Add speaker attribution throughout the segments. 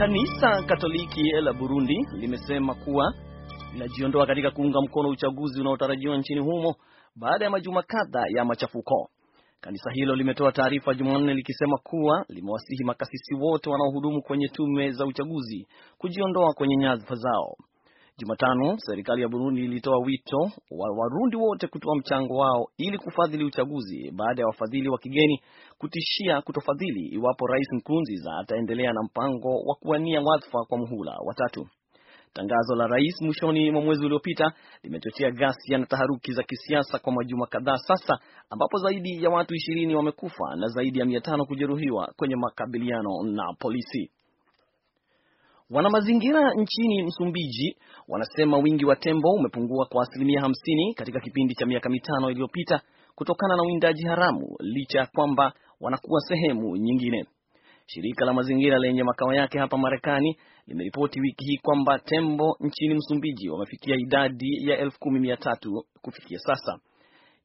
Speaker 1: Kanisa Katoliki la Burundi limesema kuwa linajiondoa katika kuunga mkono uchaguzi unaotarajiwa nchini humo baada ya majuma kadhaa ya machafuko. Kanisa hilo limetoa taarifa Jumanne likisema kuwa limewasihi makasisi wote wanaohudumu kwenye tume za uchaguzi kujiondoa kwenye nyadhifa zao. Jumatano, serikali ya Burundi ilitoa wito wa Warundi wote kutoa mchango wao ili kufadhili uchaguzi baada ya wafadhili wa kigeni kutishia kutofadhili iwapo Rais Nkurunziza ataendelea na mpango wa kuwania wadhifa kwa muhula watatu. Tangazo la rais mwishoni mwa mwezi uliopita limechochea ghasia na taharuki za kisiasa kwa majuma kadhaa sasa, ambapo zaidi ya watu ishirini wamekufa na zaidi ya mia tano kujeruhiwa kwenye makabiliano na polisi. Wanamazingira nchini Msumbiji wanasema wingi wa tembo umepungua kwa asilimia hamsini katika kipindi cha miaka mitano iliyopita kutokana na uwindaji haramu, licha ya kwamba wanakuwa sehemu nyingine. Shirika la mazingira lenye makao yake hapa Marekani limeripoti wiki hii kwamba tembo nchini Msumbiji wamefikia idadi ya elfu kumi mia tatu kufikia sasa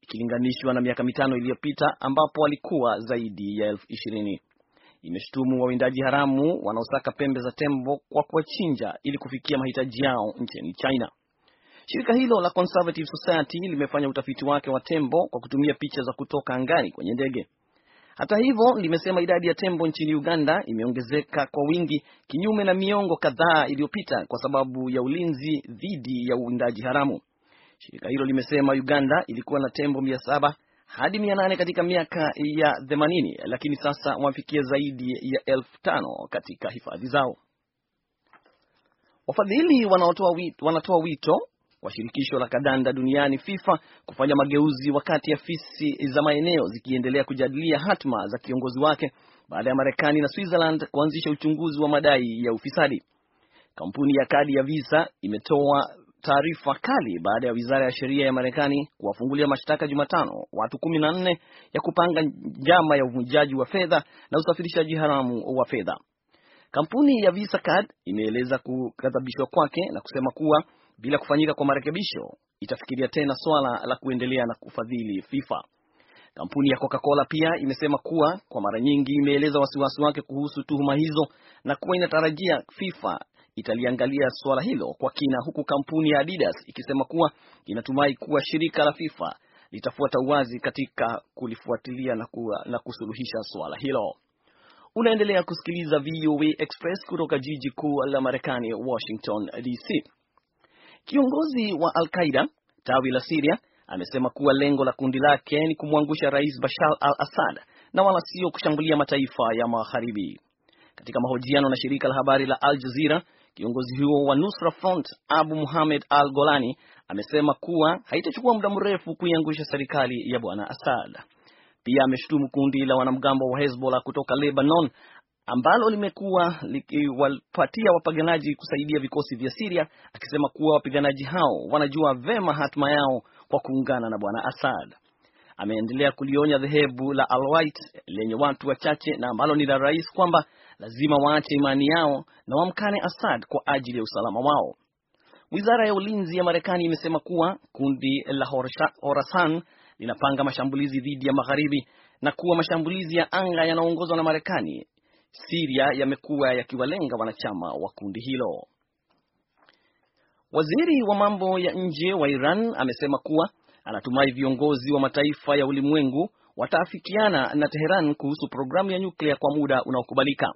Speaker 1: ikilinganishwa na miaka mitano iliyopita ambapo walikuwa zaidi ya elfu ishirini. Imeshutumu wawindaji haramu wanaosaka pembe za tembo kwa kuwachinja ili kufikia mahitaji yao nchini China. Shirika hilo la Conservative Society limefanya utafiti wake wa tembo kwa kutumia picha za kutoka angani kwenye ndege. Hata hivyo, limesema idadi ya tembo nchini Uganda imeongezeka kwa wingi kinyume na miongo kadhaa iliyopita kwa sababu ya ulinzi dhidi ya uwindaji haramu. Shirika hilo limesema Uganda ilikuwa na tembo mia saba hadi mia nane katika miaka ya themanini, lakini sasa wamefikia zaidi ya elfu tano katika hifadhi zao. Wafadhili wanatoa wito kwa shirikisho la kadanda duniani FIFA kufanya mageuzi wakati afisi za maeneo zikiendelea kujadilia hatma za kiongozi wake baada ya Marekani na Switzerland kuanzisha uchunguzi wa madai ya ufisadi. Kampuni ya kadi ya Visa imetoa taarifa kali baada ya wizara ya sheria ya Marekani kuwafungulia mashtaka Jumatano watu kumi na nne ya kupanga njama ya uvunjaji wa fedha na usafirishaji haramu wa fedha. Kampuni ya Visa Card imeeleza kukadhabishwa kwake na kusema kuwa bila kufanyika kwa marekebisho itafikiria tena swala la kuendelea na kufadhili FIFA. Kampuni ya Coca-Cola pia imesema kuwa kwa mara nyingi imeeleza wasiwasi wake kuhusu tuhuma hizo na kuwa inatarajia FIFA italiangalia suala hilo kwa kina, huku kampuni ya Adidas ikisema kuwa inatumai kuwa shirika la FIFA litafuata uwazi katika kulifuatilia na, kuwa, na kusuluhisha suala hilo. Unaendelea kusikiliza VOA Express kutoka jiji kuu la Marekani, Washington DC. Kiongozi wa Al-Qaida tawi la Siria amesema kuwa lengo la kundi lake ni kumwangusha Rais Bashar al-Assad na wala sio kushambulia mataifa ya Magharibi. Katika mahojiano na shirika la habari la Al Jazeera, kiongozi huo wa Nusra Front Abu Muhammad al-Golani amesema kuwa haitachukua muda mrefu kuiangusha serikali ya bwana Assad. Pia ameshutumu kundi la wanamgambo wa Hezbollah kutoka Lebanon ambalo limekuwa likiwapatia wapiganaji kusaidia vikosi vya Siria, akisema kuwa wapiganaji hao wanajua vema hatima yao kwa kuungana na bwana Assad. Ameendelea kulionya dhehebu la Alawite lenye watu wachache na ambalo ni la rais kwamba lazima waache imani yao na wamkane Assad kwa ajili ya usalama wao. Wizara ya ulinzi ya Marekani imesema kuwa kundi la Horasan linapanga mashambulizi dhidi ya magharibi na kuwa mashambulizi ya anga yanayoongozwa na Marekani Siria yamekuwa yakiwalenga wanachama wa kundi hilo. Waziri wa mambo ya nje wa Iran amesema kuwa anatumai viongozi wa mataifa ya ulimwengu wataafikiana na Teheran kuhusu programu ya nyuklia kwa muda unaokubalika.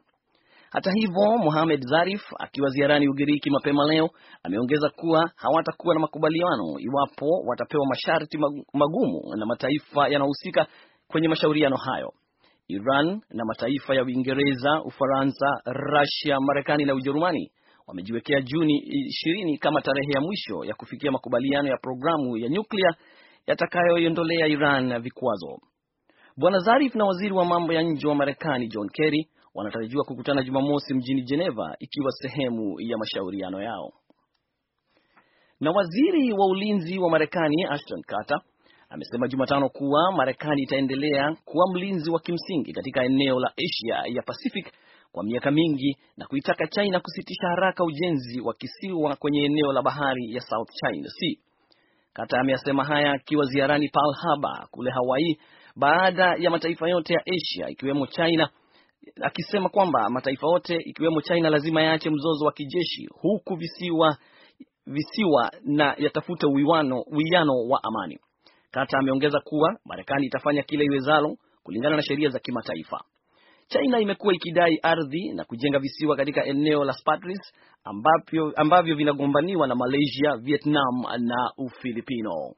Speaker 1: Hata hivyo, Mohamed Zarif akiwa ziarani Ugiriki mapema leo ameongeza kuwa hawatakuwa na makubaliano iwapo watapewa masharti magumu na mataifa yanayohusika kwenye mashauriano hayo. Iran na mataifa ya Uingereza, Ufaransa, Russia, Marekani na Ujerumani wamejiwekea Juni ishirini kama tarehe ya mwisho ya kufikia makubaliano ya programu ya nyuklia yatakayoiondolea Iran vikwazo. Bwana Zarif na waziri wa mambo ya nje wa Marekani John Kerry wanatarajiwa kukutana Jumamosi mjini Geneva ikiwa sehemu ya mashauriano yao. Na waziri wa ulinzi wa Marekani Ashton Carter amesema Jumatano kuwa Marekani itaendelea kuwa mlinzi wa kimsingi katika eneo la Asia ya Pacific kwa miaka mingi na kuitaka China kusitisha haraka ujenzi wa kisiwa kwenye eneo la bahari ya South China Sea. Carter ameyasema haya akiwa ziarani Pearl Harbor kule Hawaii baada ya mataifa yote ya Asia ikiwemo China akisema kwamba mataifa yote ikiwemo China lazima yaache mzozo wa kijeshi huku visiwa visiwa na yatafute uwiano uwiano wa amani. Kata ameongeza kuwa Marekani itafanya kile iwezalo kulingana na sheria za kimataifa. China imekuwa ikidai ardhi na kujenga visiwa katika eneo la Spratleys ambavyo, ambavyo vinagombaniwa na Malaysia, Vietnam na Ufilipino.